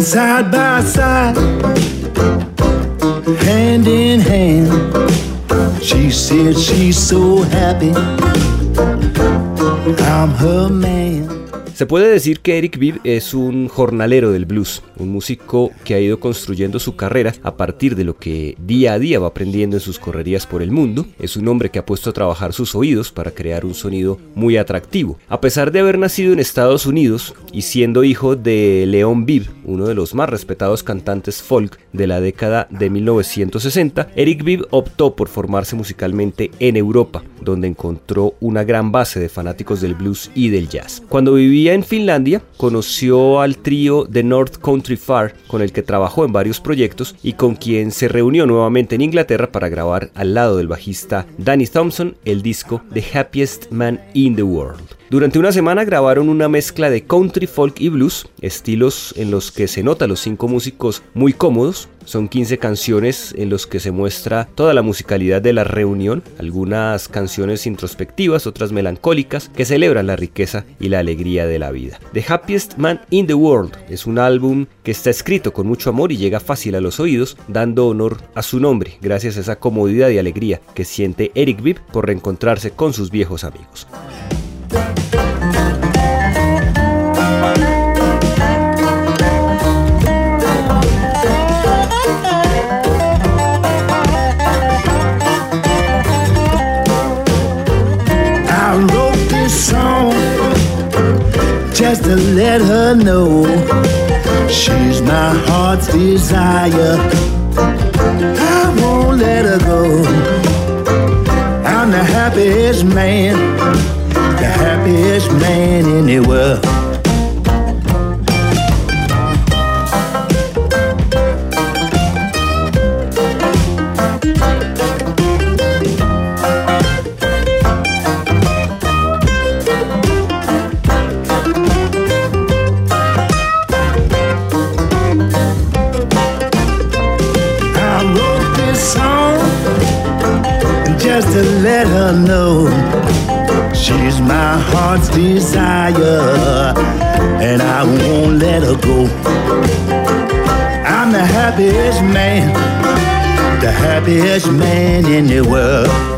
Side by side, hand in hand. She said she's so happy. I'm her man. Se puede decir que Eric Bibb es un jornalero del blues, un músico que ha ido construyendo su carrera a partir de lo que día a día va aprendiendo en sus correrías por el mundo. Es un hombre que ha puesto a trabajar sus oídos para crear un sonido muy atractivo. A pesar de haber nacido en Estados Unidos y siendo hijo de Leon Bibb, uno de los más respetados cantantes folk de la década de 1960, Eric Bibb optó por formarse musicalmente en Europa, donde encontró una gran base de fanáticos del blues y del jazz. Cuando vivía en Finlandia, conoció al trío The North Country Far, con el que trabajó en varios proyectos y con quien se reunió nuevamente en Inglaterra para grabar al lado del bajista Danny Thompson el disco The Happiest Man in the World. Durante una semana grabaron una mezcla de country, folk y blues, estilos en los que se nota los cinco músicos muy cómodos. Son 15 canciones en los que se muestra toda la musicalidad de la reunión, algunas canciones introspectivas, otras melancólicas, que celebran la riqueza y la alegría de la vida. The Happiest Man in the World es un álbum que está escrito con mucho amor y llega fácil a los oídos, dando honor a su nombre, gracias a esa comodidad y alegría que siente Eric Bibb por reencontrarse con sus viejos amigos. Let her know she's my heart's desire. I won't let her go. I'm the happiest man, the happiest man in the world. Just to let her know she's my heart's desire, and I won't let her go. I'm the happiest man, the happiest man in the world.